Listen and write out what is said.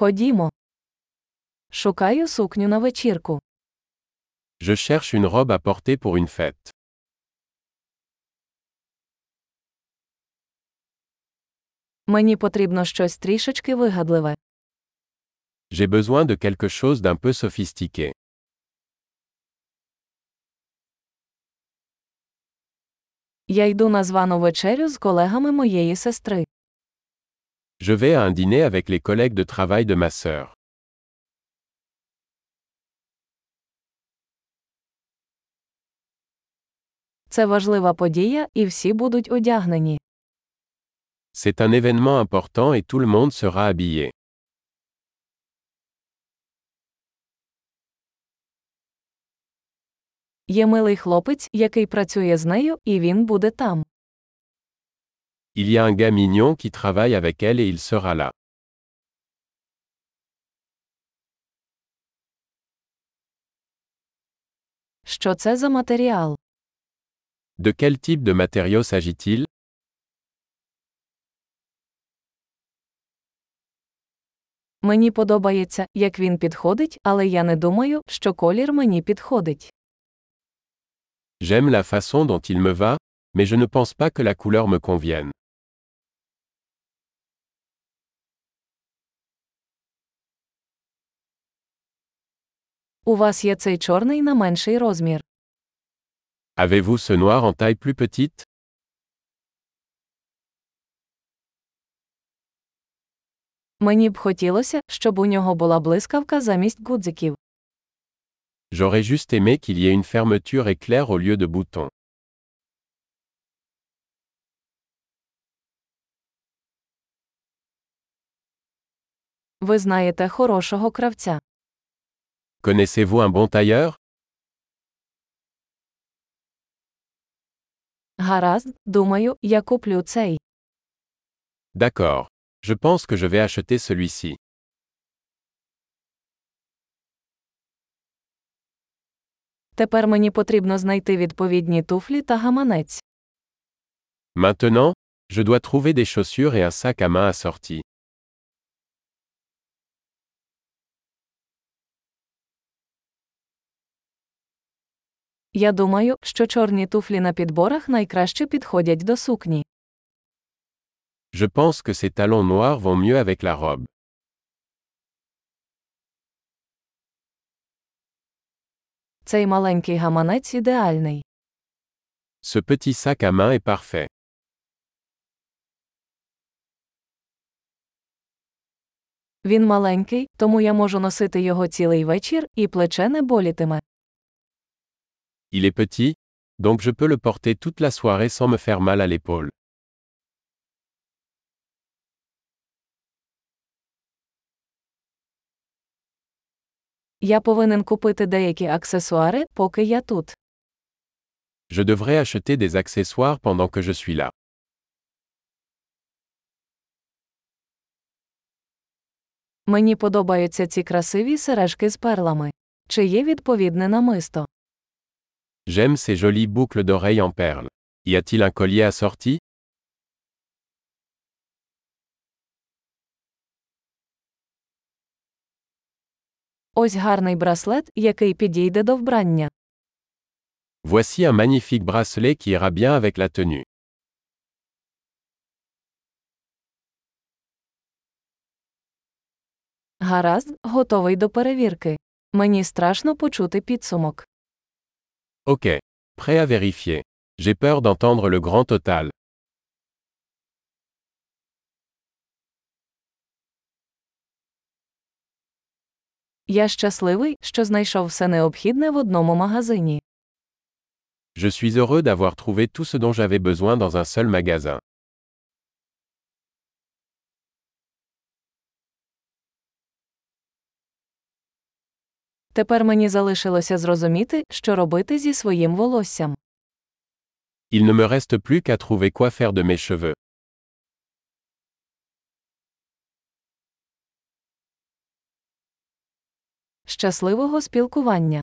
Ходімо. Шукаю сукню на вечірку. Je cherche une robe à porter pour une fête. Мені потрібно щось трішечки вигадливе. J'ai besoin de quelque chose d'un peu sophistiqué. Я йду на звану вечерю з колегами моєї сестри. Je vais à un dîner avec les collègues de travail de ma sœur. Це важлива подія, і всі будуть одягнені. C'est un événement important et tout le monde sera habillé. Є милий хлопець, який працює з нею, і він буде там. Il y a un gars mignon qui travaille avec elle et il sera là. Що це за матеріал? De quel type de matériau s'agit-il Мені подобається, як він підходить, але я не думаю, що колір мені підходить. J'aime la façon dont il me va, mais je ne pense pas que la couleur me convienne. У вас є цей чорний на менший розмір. Avez-vous ce noir en taille plus petite Мені б хотілося, щоб у нього була блискавка замість гудзиків. J'aurais juste aimé qu'il y ait une fermeture éclair au lieu de boutons. Ви знаєте хорошого кравця. Connaissez-vous un bon tailleur Гаразд, думаю, я куплю цей. D'accord. Je pense que je vais acheter celui-ci. Тепер мені потрібно знайти відповідні туфлі та гаманець. Maintenant, je dois trouver des chaussures et un sac à main assorti. Я думаю, що чорні туфлі на підборах найкраще підходять до сукні. Je pense que ces talons noirs vont mieux avec la robe. Цей маленький гаманець ідеальний. Ce petit sac à main est parfait. Він маленький, тому я можу носити його цілий вечір, і плече не болітиме. Il est petit, donc je peux le porter toute la soirée sans me faire mal à l'épaule. Я повинен купити деякі аксесуари, поки я тут. Je devrais acheter des accessoires pendant que je suis là. Мені подобаються ці красиві сережки з перлами. Чи є відповідне намисто? J'aime ces jolies boucles d'oreilles en perles. Y a-t-il un collier assorti Ось гарний браслет, який підійде до вбрання. Voici un magnifique bracelet qui ira bien avec la tenue. Гаразд, готовий до перевірки. Мені страшно почути підсумок. Ok. Prêt à vérifier. J'ai peur d'entendre le grand total. Я щасливий, що знайшов все необхідне в одному магазині. Je suis heureux d'avoir trouvé tout ce dont j'avais besoin dans un seul magasin. Тепер мені залишилося зрозуміти, що робити зі своїм волоссям. Il ne me reste plus qu'à trouver quoi faire de mes cheveux. Щасливого спілкування!